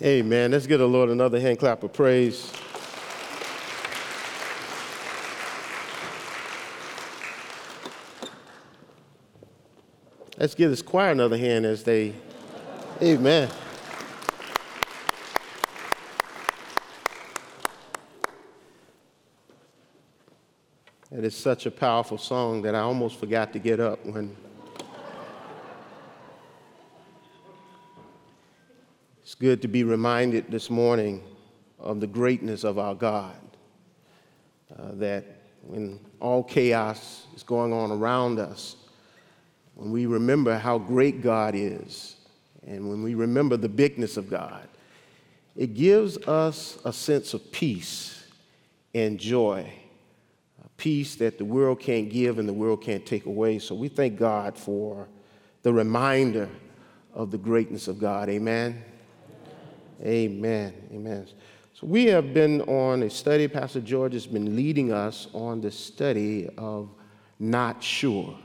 Amen. Let's give the Lord another hand clap of praise. Let's give this choir another hand as they, amen. It is such a powerful song that I almost forgot to get up when. Good to be reminded this morning of the greatness of our God. Uh, that when all chaos is going on around us, when we remember how great God is, and when we remember the bigness of God, it gives us a sense of peace and joy peace that the world can't give and the world can't take away. So we thank God for the reminder of the greatness of God. Amen. Amen. Amen. So we have been on a study. Pastor George has been leading us on the study of not sure.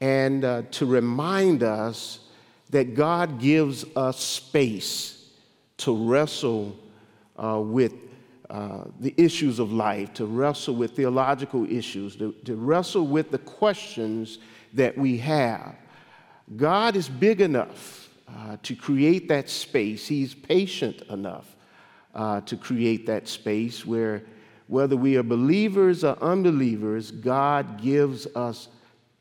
And uh, to remind us that God gives us space to wrestle uh, with uh, the issues of life, to wrestle with theological issues, to, to wrestle with the questions that we have. God is big enough uh, to create that space. He's patient enough uh, to create that space where, whether we are believers or unbelievers, God gives us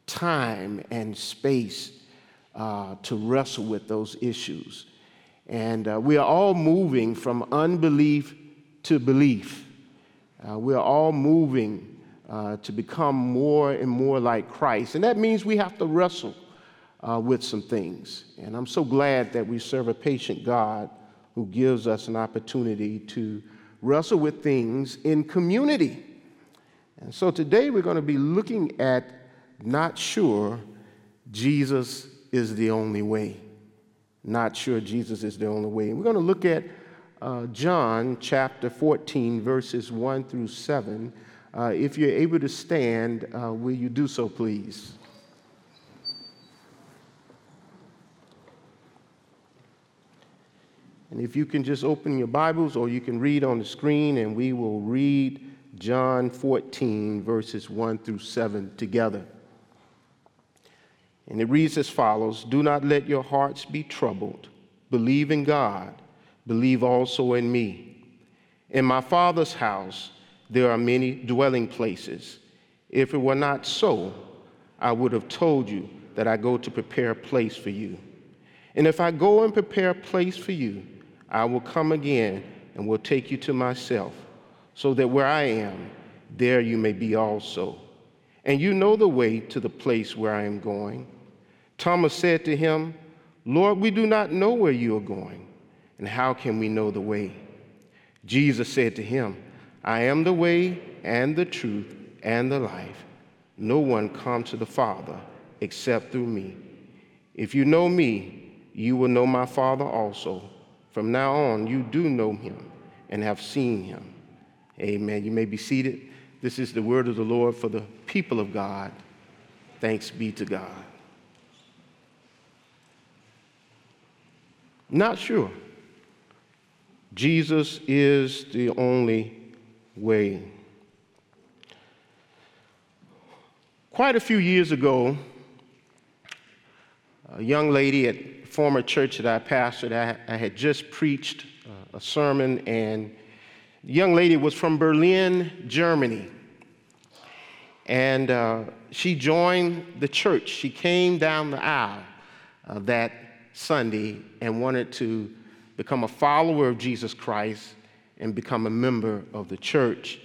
time and space uh, to wrestle with those issues. And uh, we are all moving from unbelief to belief. Uh, we're all moving to become more and more like Christ. And that means we have to wrestle uh, with some things. And I'm so glad that we serve a patient God who gives us an opportunity to wrestle with things in community. And so today we're going to be looking at not sure Jesus is the only way. Not sure Jesus is the only way. And we're going to look at uh, John chapter 14, verses 1 through 7. Uh, if you're able to stand, uh, will you do so, please? And if you can just open your Bibles or you can read on the screen, and we will read John 14, verses 1 through 7 together. And it reads as follows Do not let your hearts be troubled. Believe in God believe also in me. In my Father's house there are many dwelling places. If it were not so, I would have told you that I go to prepare a place for you. And if I go and prepare a place for you, I will come again and will take you to myself, so that where I am, there you may be also. And you know the way to the place where I am going. Thomas said to him, Lord, we do not know where you are going and how can we know the way? Jesus said to him, I am the way and the truth and the life. No one comes to the Father except through me. If you know me, you will know my Father also. From now on, you do know him and have seen him. Amen. You may be seated. This is the word of the Lord for the people of God. Thanks be to God. Not sure. Jesus is the only way. Quite a few years ago, a young lady at former church that I pastored, I, I had just preached uh, a sermon, and the young lady was from Berlin, Germany. And uh, she joined the church. She came down the aisle uh, that Sunday and wanted to become a follower of Jesus Christ, and become a member of the church.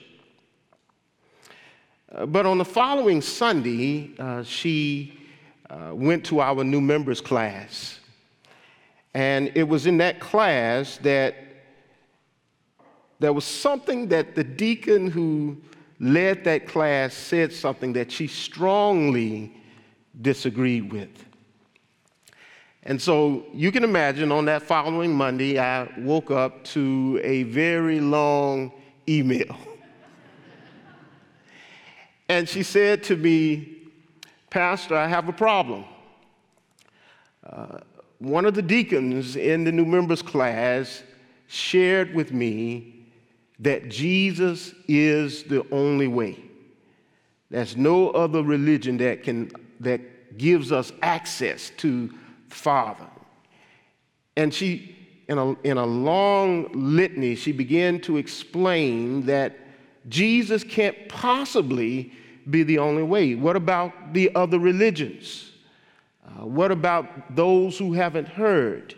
Uh, but on the following Sunday, uh, she uh, went to our new members class. And it was in that class that there was something that the deacon who led that class said something that she strongly disagreed with. And so you can imagine on that following Monday, I woke up to a very long email. and she said to me, Pastor, I have a problem. Uh, one of the deacons in the new members class shared with me that Jesus is the only way. There's no other religion that, can, that gives us access to the Father. And she, in a, in a long litany, she began to explain that Jesus can't possibly be the only way. What about the other religions? Uh, what about those who haven't heard?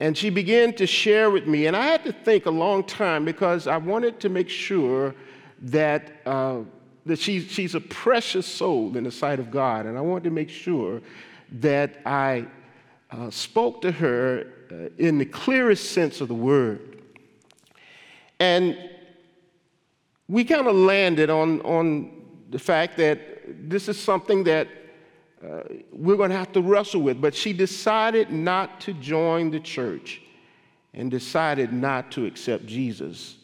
And she began to share with me, and I had to think a long time because I wanted to make sure that, uh, that she, she's a precious soul in the sight of God, and I wanted to make sure that I uh, spoke to her uh, in the clearest sense of the word. And we kind of landed on, on the fact that this is something that uh, we're going to have to wrestle with. But she decided not to join the church and decided not to accept Jesus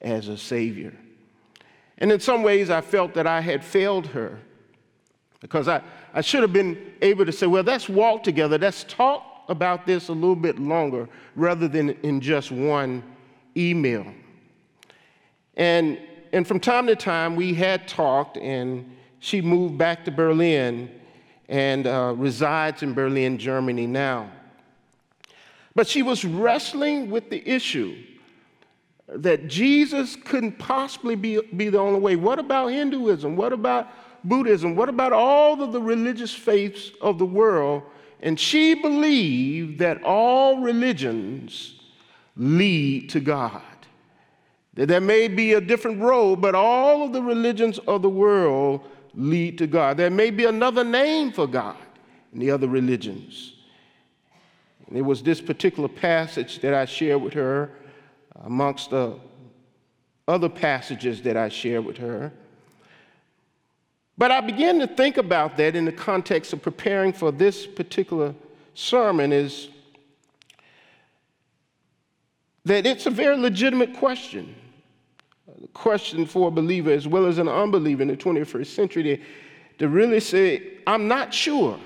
as a Savior. And in some ways, I felt that I had failed her because I, I should have been able to say, well, let's walk together, let's talk about this a little bit longer rather than in just one email. And, and from time to time, we had talked, and she moved back to Berlin and uh, resides in Berlin, Germany now. But she was wrestling with the issue that Jesus couldn't possibly be, be the only way. What about Hinduism? What about Buddhism? What about all of the religious faiths of the world? And she believed that all religions lead to God. There may be a different road, but all of the religions of the world lead to God. There may be another name for God in the other religions. And it was this particular passage that I shared with her amongst the other passages that I shared with her. But I began to think about that in the context of preparing for this particular sermon is that it's a very legitimate question question for a believer as well as an unbeliever in the 21st century to, to really say, I'm not sure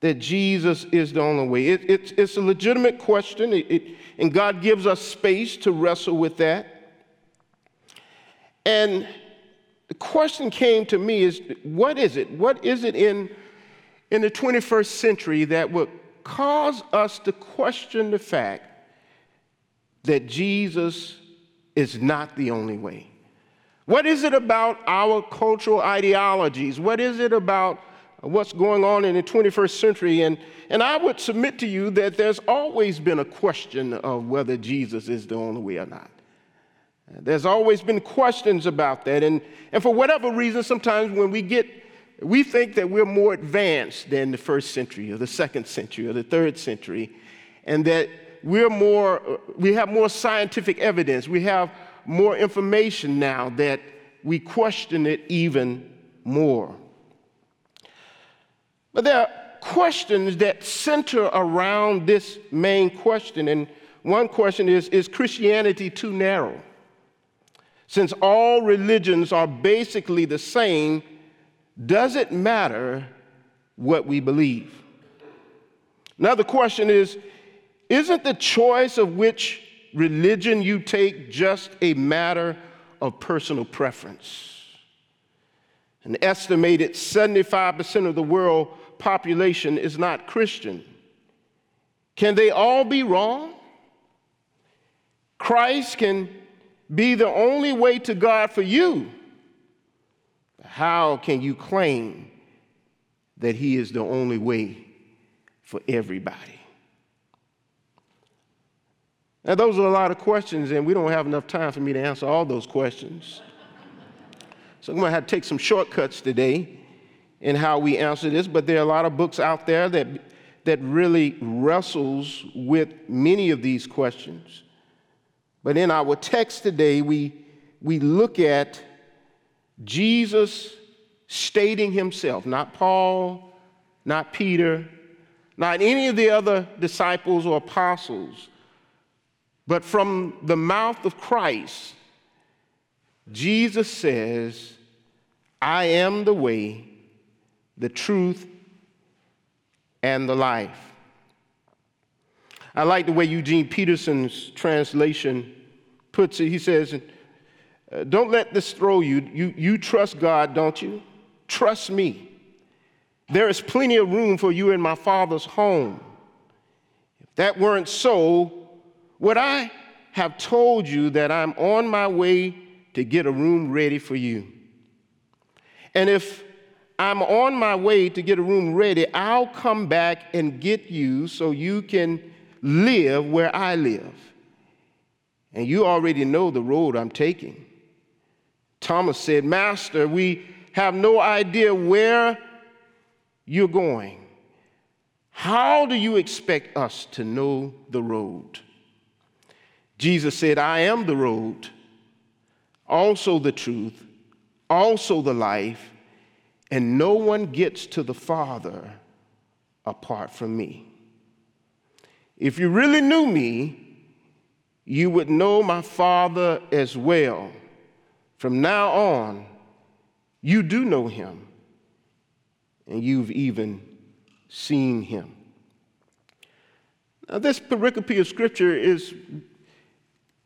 that Jesus is the only way. It, it's, it's a legitimate question, it, it, and God gives us space to wrestle with that. And the question came to me is what is it? What is it in, in the 21st century that would cause us to question the fact that Jesus is not the only way. What is it about our cultural ideologies? What is it about what's going on in the 21st century? And, and I would submit to you that there's always been a question of whether Jesus is the only way or not. There's always been questions about that. And, and for whatever reason, sometimes when we get, we think that we're more advanced than the first century or the second century or the third century, and that we're more, we have more scientific evidence. We have more information now that we question it even more. But there are questions that center around this main question. And one question is Is Christianity too narrow? Since all religions are basically the same, does it matter what we believe? Another question is isn't the choice of which religion you take just a matter of personal preference? An estimated 75% of the world population is not Christian. Can they all be wrong? Christ can be the only way to God for you. How can you claim that He is the only way for everybody? Now, those are a lot of questions, and we don't have enough time for me to answer all those questions. So I'm going to have to take some shortcuts today in how we answer this, but there are a lot of books out there that, that really wrestles with many of these questions. But in our text today, we, we look at Jesus stating himself, not Paul, not Peter, not any of the other disciples or apostles, but from the mouth of Christ, Jesus says, I am the way, the truth, and the life. I like the way Eugene Peterson's translation puts it. He says, uh, Don't let this throw you. you. You trust God, don't you? Trust me. There is plenty of room for you in my Father's home. If that weren't so, would I have told you that I'm on my way to get a room ready for you? And if I'm on my way to get a room ready, I'll come back and get you so you can live where I live. And you already know the road I'm taking. Thomas said, Master, we have no idea where you're going. How do you expect us to know the road? Jesus said, I am the road, also the truth, also the life and no one gets to the Father apart from me. If you really knew me, you would know my Father as well. From now on, you do know him, and you've even seen him. Now, this pericope of Scripture is,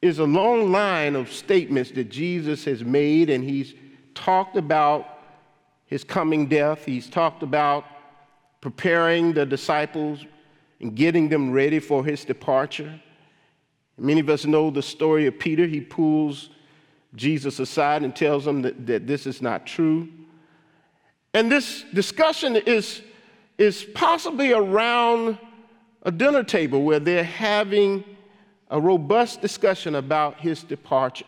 is a long line of statements that Jesus has made, and he's talked about his coming death. He's talked about preparing the disciples and getting them ready for his departure. Many of us know the story of Peter. He pulls Jesus aside and tells him that, that this is not true. And this discussion is, is possibly around a dinner table where they're having a robust discussion about his departure.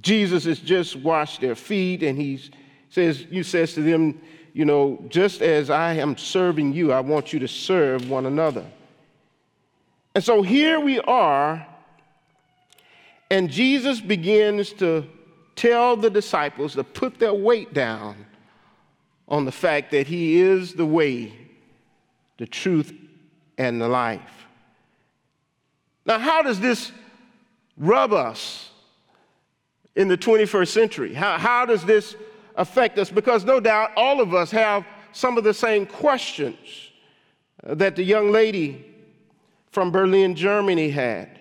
Jesus has just washed their feet and he says, you says to them, you know, just as I am serving you, I want you to serve one another. And so here we are, and Jesus begins to tell the disciples to put their weight down on the fact that he is the way, the truth, and the life. Now, how does this rub us in the 21st century? How, how does this affect us because no doubt all of us have some of the same questions uh, that the young lady from Berlin, Germany had.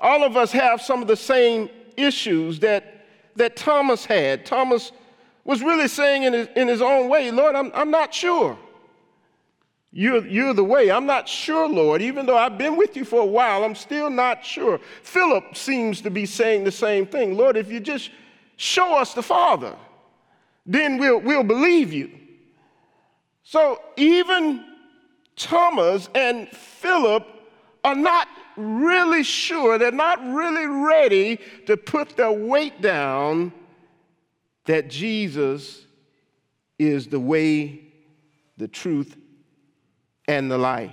All of us have some of the same issues that, that Thomas had. Thomas was really saying in his, in his own way, Lord, I'm, I'm not sure. You're, you're the way. I'm not sure, Lord. Even though I've been with you for a while, I'm still not sure. Philip seems to be saying the same thing. Lord, if you just show us the Father, then we'll, we'll believe you. So even Thomas and Philip are not really sure, they're not really ready to put their weight down that Jesus is the way, the truth, and the life.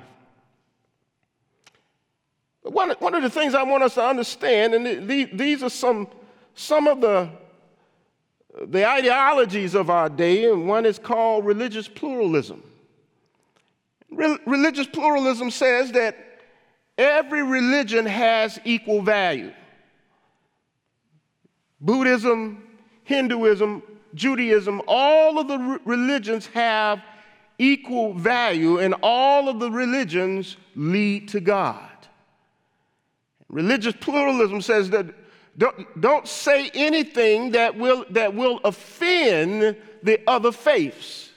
One, one of the things I want us to understand, and these are some, some of the the ideologies of our day, and one is called religious pluralism. Re- religious pluralism says that every religion has equal value. Buddhism, Hinduism, Judaism, all of the re- religions have equal value, and all of the religions lead to God. Religious pluralism says that don't, don't say anything that will, that will offend the other faiths,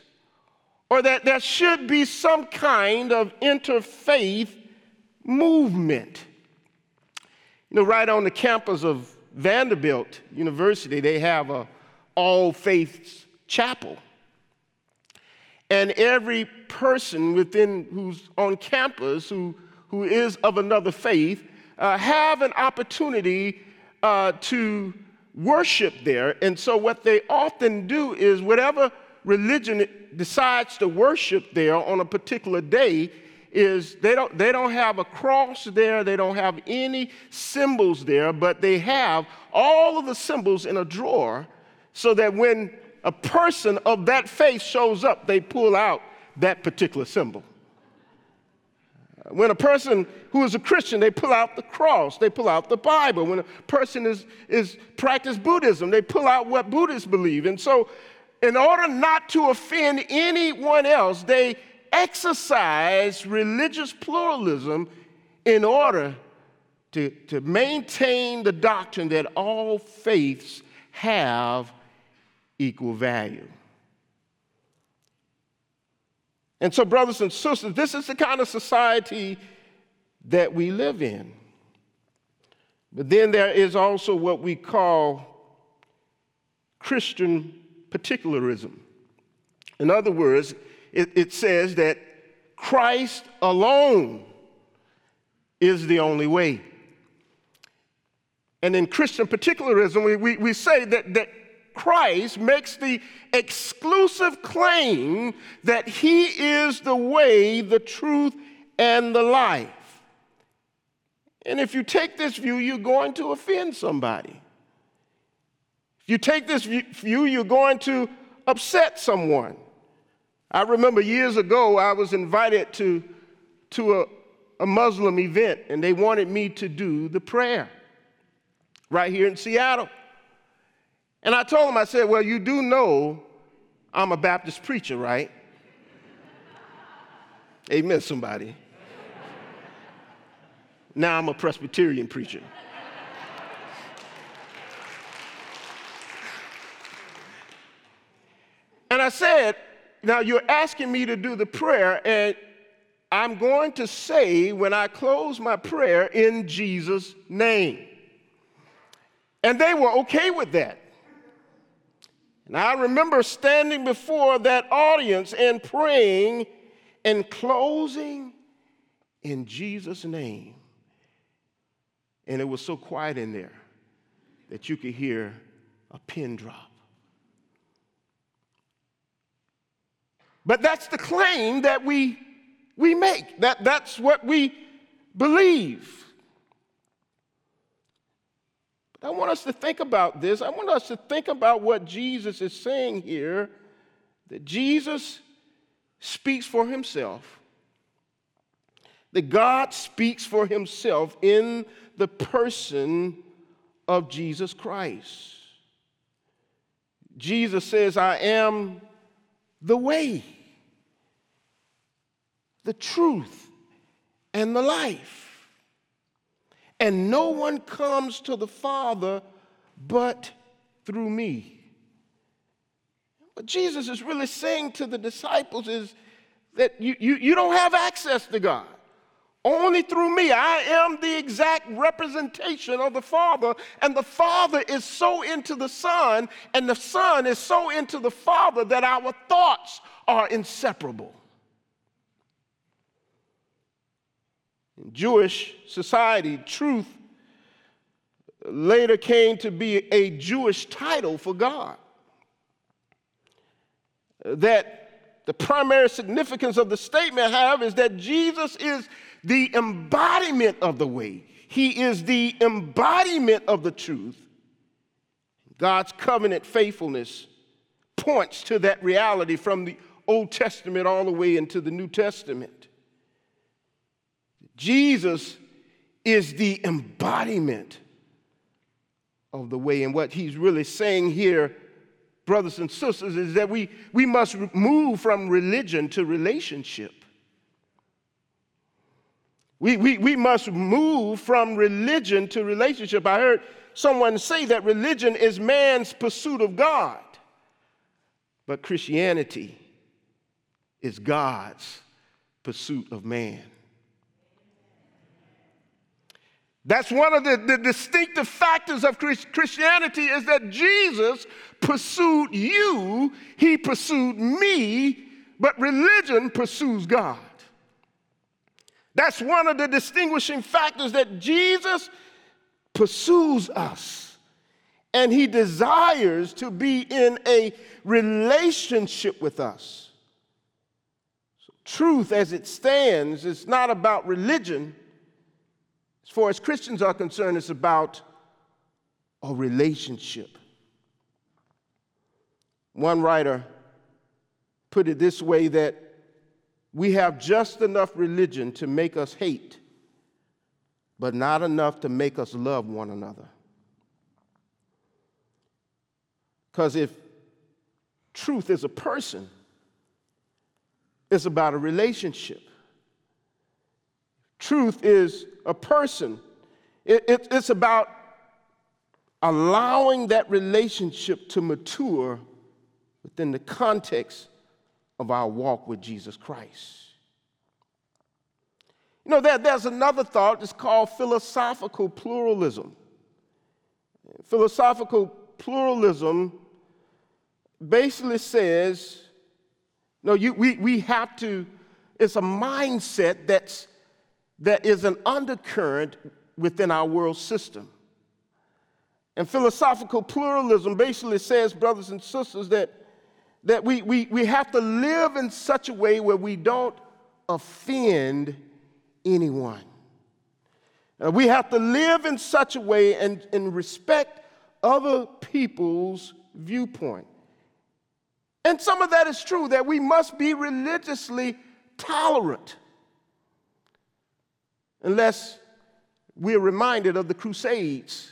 or that there should be some kind of interfaith movement. You know, right on the campus of Vanderbilt University, they have a all faiths chapel. And every person within who's on campus who, who is of another faith uh, have an opportunity uh, to worship there. And so, what they often do is, whatever religion decides to worship there on a particular day, is they don't, they don't have a cross there, they don't have any symbols there, but they have all of the symbols in a drawer so that when a person of that faith shows up, they pull out that particular symbol. When a person who is a Christian, they pull out the cross, they pull out the Bible. When a person is, is practice Buddhism, they pull out what Buddhists believe. And so, in order not to offend anyone else, they exercise religious pluralism in order to, to maintain the doctrine that all faiths have equal value. And so, brothers and sisters, this is the kind of society that we live in. But then there is also what we call Christian particularism. In other words, it, it says that Christ alone is the only way. And in Christian particularism, we, we, we say that, that Christ makes the exclusive claim that he is the way, the truth, and the life. And if you take this view, you're going to offend somebody. If you take this view, you're going to upset someone. I remember years ago, I was invited to, to a, a Muslim event, and they wanted me to do the prayer right here in Seattle. And I told him, I said, Well, you do know I'm a Baptist preacher, right? Amen, somebody. Now I'm a Presbyterian preacher. and I said, Now you're asking me to do the prayer, and I'm going to say when I close my prayer in Jesus' name. And they were okay with that. And I remember standing before that audience and praying and closing in Jesus' name. And it was so quiet in there that you could hear a pin drop. But that's the claim that we, we make. That, that's what we believe. I want us to think about this. I want us to think about what Jesus is saying here that Jesus speaks for himself, that God speaks for himself in the person of Jesus Christ. Jesus says, I am the way, the truth, and the life and no one comes to the Father but through me. What Jesus is really saying to the disciples is that you, you, you don't have access to God. Only through me. I am the exact representation of the Father, and the Father is so into the Son, and the Son is so into the Father that our thoughts are inseparable. In Jewish society, truth later came to be a Jewish title for God. That the primary significance of the statement, however, is that Jesus is the embodiment of the way. He is the embodiment of the truth. God's covenant faithfulness points to that reality from the Old Testament all the way into the New Testament. Jesus is the embodiment of the way. And what he's really saying here, brothers and sisters, is that we, we must move from religion to relationship. We, we, we must move from religion to relationship. I heard someone say that religion is man's pursuit of God, but Christianity is God's pursuit of man. That's one of the, the distinctive factors of Christianity is that Jesus pursued you, he pursued me, but religion pursues God. That's one of the distinguishing factors that Jesus pursues us and he desires to be in a relationship with us. So truth as it stands is not about religion as far as Christians are concerned, it's about a relationship. One writer put it this way that we have just enough religion to make us hate, but not enough to make us love one another. Because if truth is a person, it's about a relationship. Truth is a person. It, it, it's about allowing that relationship to mature within the context of our walk with Jesus Christ. You know, there, there's another thought, it's called philosophical pluralism. Philosophical pluralism basically says, no, you, we, we have to, it's a mindset that's, that is an undercurrent within our world system. And philosophical pluralism basically says, brothers and sisters, that, that we, we, we have to live in such a way where we don't offend anyone. Uh, we have to live in such a way and, and respect other people's viewpoint. And some of that is true, that we must be religiously tolerant. Unless we're reminded of the Crusades,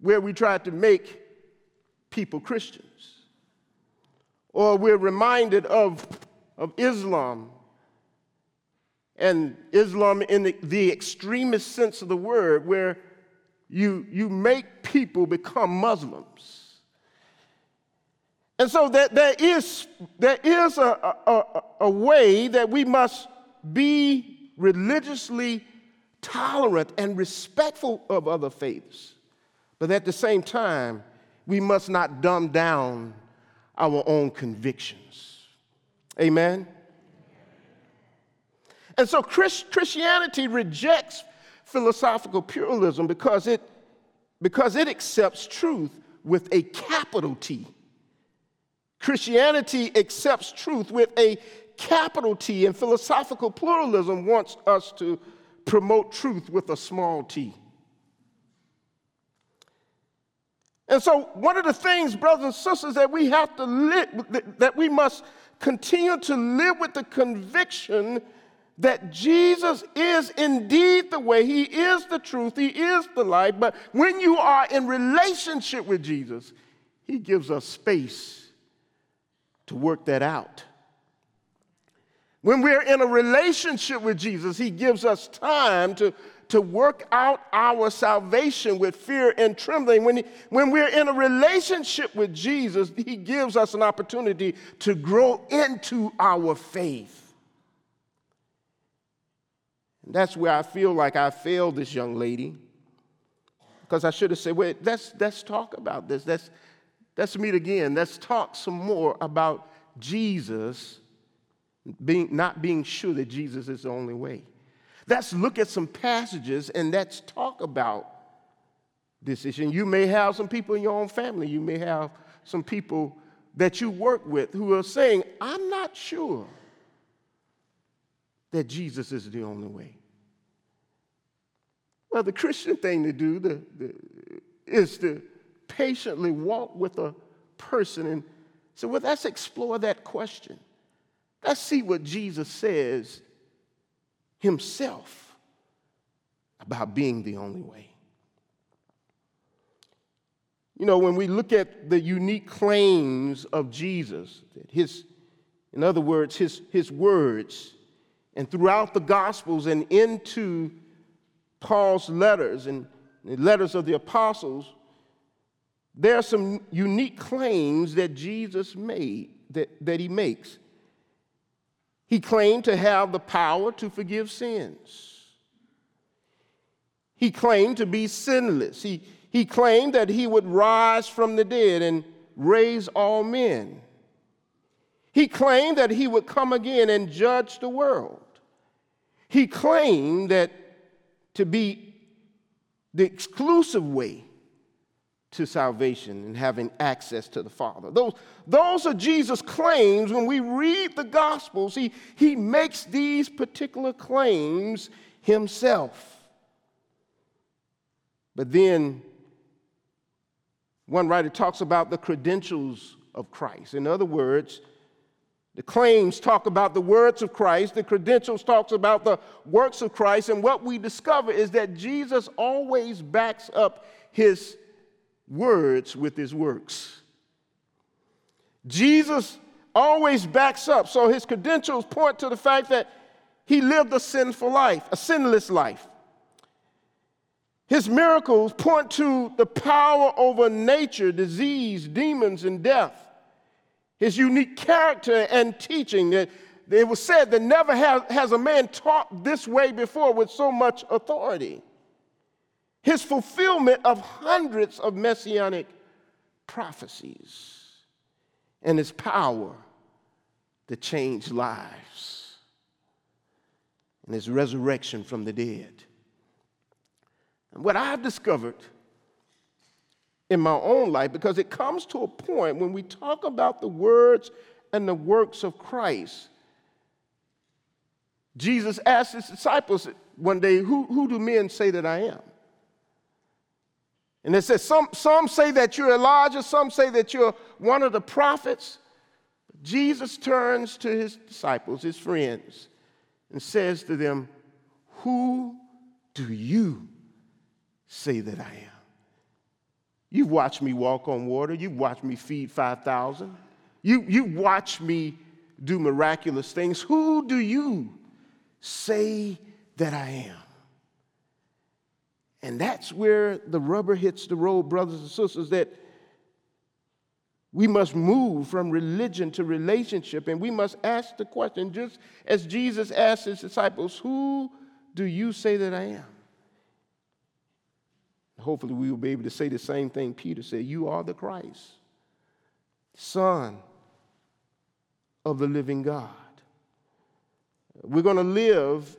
where we tried to make people Christians. Or we're reminded of, of Islam, and Islam in the, the extremest sense of the word, where you, you make people become Muslims. And so that there is, there is a, a, a way that we must be religiously tolerant and respectful of other faiths. But at the same time, we must not dumb down our own convictions. Amen? And so Christianity rejects philosophical pluralism because it, because it accepts truth with a capital T. Christianity accepts truth with a capital T, and philosophical pluralism wants us to promote truth with a small t. And so, one of the things, brothers and sisters, that we have to live, that we must continue to live with the conviction that Jesus is indeed the way, He is the truth, He is the light. But when you are in relationship with Jesus, He gives us space to work that out. When we're in a relationship with Jesus, He gives us time to, to work out our salvation with fear and trembling. When, he, when we're in a relationship with Jesus, He gives us an opportunity to grow into our faith. And that's where I feel like I failed this young lady. Because I should have said, wait, let's, let's talk about this. Let's, let's meet again. Let's talk some more about Jesus being, not being sure that Jesus is the only way. Let's look at some passages and let's talk about this issue. You may have some people in your own family, you may have some people that you work with who are saying, I'm not sure that Jesus is the only way. Well, the Christian thing to do the, the, is to patiently walk with a person and say, well, let's explore that question. Let's see what Jesus says himself about being the only way. You know, when we look at the unique claims of Jesus, that his, in other words, his, his words, and throughout the Gospels and into Paul's letters and the letters of the apostles, there are some unique claims that Jesus made, that, that he makes. He claimed to have the power to forgive sins. He claimed to be sinless. He, he claimed that he would rise from the dead and raise all men. He claimed that he would come again and judge the world. He claimed that to be the exclusive way to salvation and having access to the Father. Those, those are Jesus' claims. When we read the Gospels, he, he makes these particular claims himself. But then one writer talks about the credentials of Christ. In other words, the claims talk about the words of Christ, the credentials talks about the works of Christ, and what we discover is that Jesus always backs up his words with his works. Jesus always backs up. So his credentials point to the fact that he lived a sinful life, a sinless life. His miracles point to the power over nature, disease, demons, and death. His unique character and teaching. It was said that never has a man taught this way before with so much authority. His fulfillment of hundreds of messianic prophecies and his power to change lives and his resurrection from the dead. And what I've discovered in my own life, because it comes to a point when we talk about the words and the works of Christ, Jesus asked his disciples one day, Who, who do men say that I am? And it says, some, some say that you're Elijah, some say that you're one of the prophets. Jesus turns to his disciples, his friends, and says to them, Who do you say that I am? You've watched me walk on water, you've watched me feed 5,000, you, you've watched me do miraculous things. Who do you say that I am? And that's where the rubber hits the road, brothers and sisters, that we must move from religion to relationship, and we must ask the question, just as Jesus asked his disciples, Who do you say that I am? Hopefully, we will be able to say the same thing Peter said You are the Christ, Son of the living God. We're going to live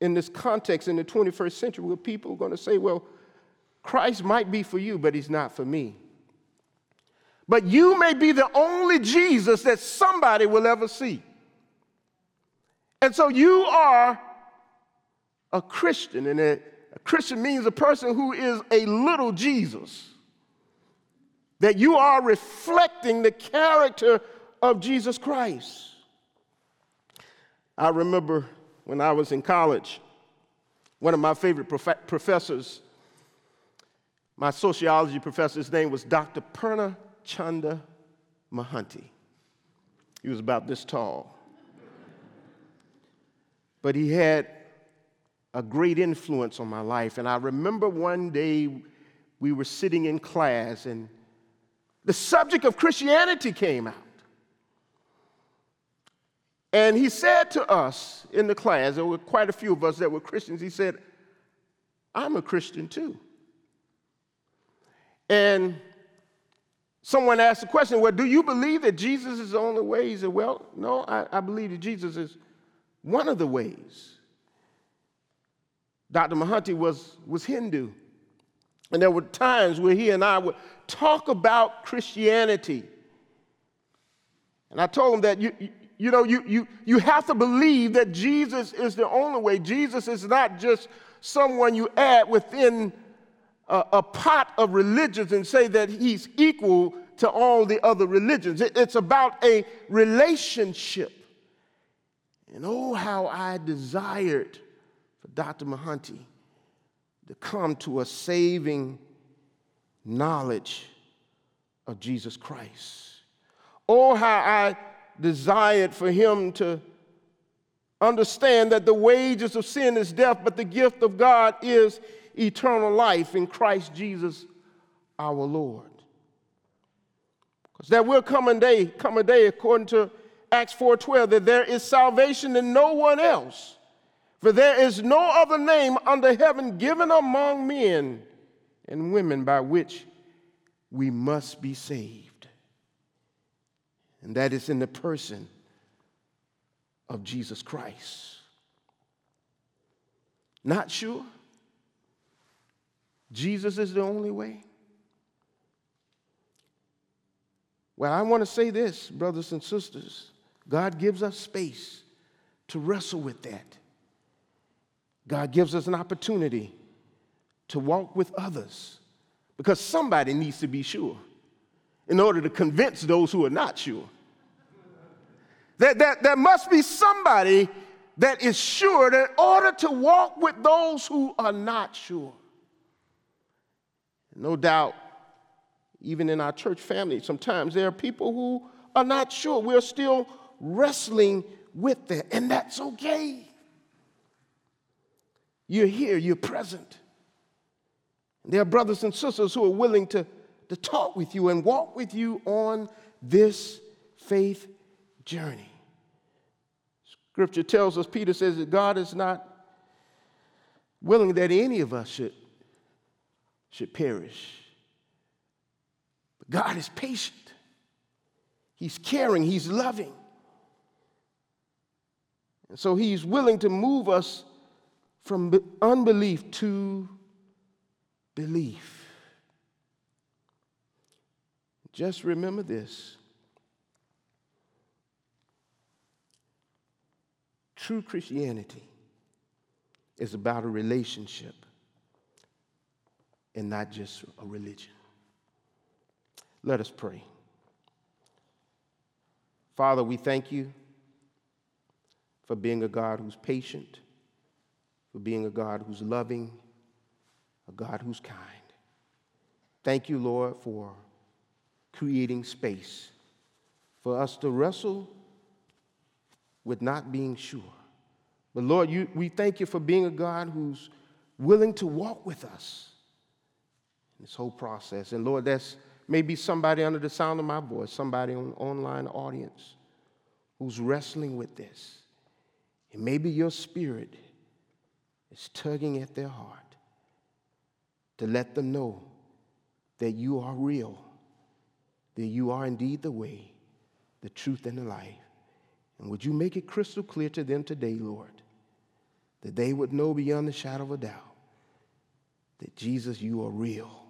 in this context in the 21st century where people are going to say, well, Christ might be for you, but he's not for me. But you may be the only Jesus that somebody will ever see. And so you are a Christian, and a, a Christian means a person who is a little Jesus. That you are reflecting the character of Jesus Christ. I remember when I was in college, one of my favorite prof- professors, my sociology professor's name was Dr. Purna Chanda Mahanti. He was about this tall. But he had a great influence on my life. And I remember one day we were sitting in class and the subject of Christianity came out. And he said to us in the class, there were quite a few of us that were Christians, he said, I'm a Christian too. And someone asked the question, Well, do you believe that Jesus is the only way? He said, Well, no, I, I believe that Jesus is one of the ways. Dr. Mahanti was, was Hindu. And there were times where he and I would talk about Christianity. And I told him that you, you know, you, you, you have to believe that Jesus is the only way. Jesus is not just someone you add within a, a pot of religions and say that he's equal to all the other religions. It, it's about a relationship. And oh, how I desired for Dr. Mahanti to come to a saving knowledge of Jesus Christ. Oh, how I desired for him to understand that the wages of sin is death, but the gift of God is eternal life in Christ Jesus our Lord. Because there will come a day, come a day, according to Acts 4:12, that there is salvation in no one else. For there is no other name under heaven given among men and women by which we must be saved and that is in the person of Jesus Christ. Not sure? Jesus is the only way? Well, I want to say this, brothers and sisters. God gives us space to wrestle with that. God gives us an opportunity to walk with others because somebody needs to be sure in order to convince those who are not sure. That, that there must be somebody that is sure that in order to walk with those who are not sure. No doubt, even in our church family, sometimes there are people who are not sure. We're still wrestling with that, and that's okay. You're here, you're present. There are brothers and sisters who are willing to, to talk with you and walk with you on this faith journey. Scripture tells us, Peter says that God is not willing that any of us should, should perish. But God is patient, He's caring, He's loving. And so He's willing to move us from unbelief to belief. Just remember this true Christianity is about a relationship and not just a religion. Let us pray. Father, we thank you for being a God who's patient, for being a God who's loving, a God who's kind. Thank you, Lord, for creating space for us to wrestle with not being sure. But Lord, you, we thank you for being a God who's willing to walk with us in this whole process. And Lord, that's maybe somebody under the sound of my voice, somebody on online audience who's wrestling with this. And maybe your spirit is tugging at their heart to let them know that you are real, that you are indeed the way, the truth, and the life. And would you make it crystal clear to them today, Lord, that they would know beyond the shadow of a doubt that Jesus, you are real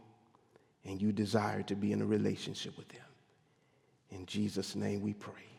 and you desire to be in a relationship with them. In Jesus' name we pray.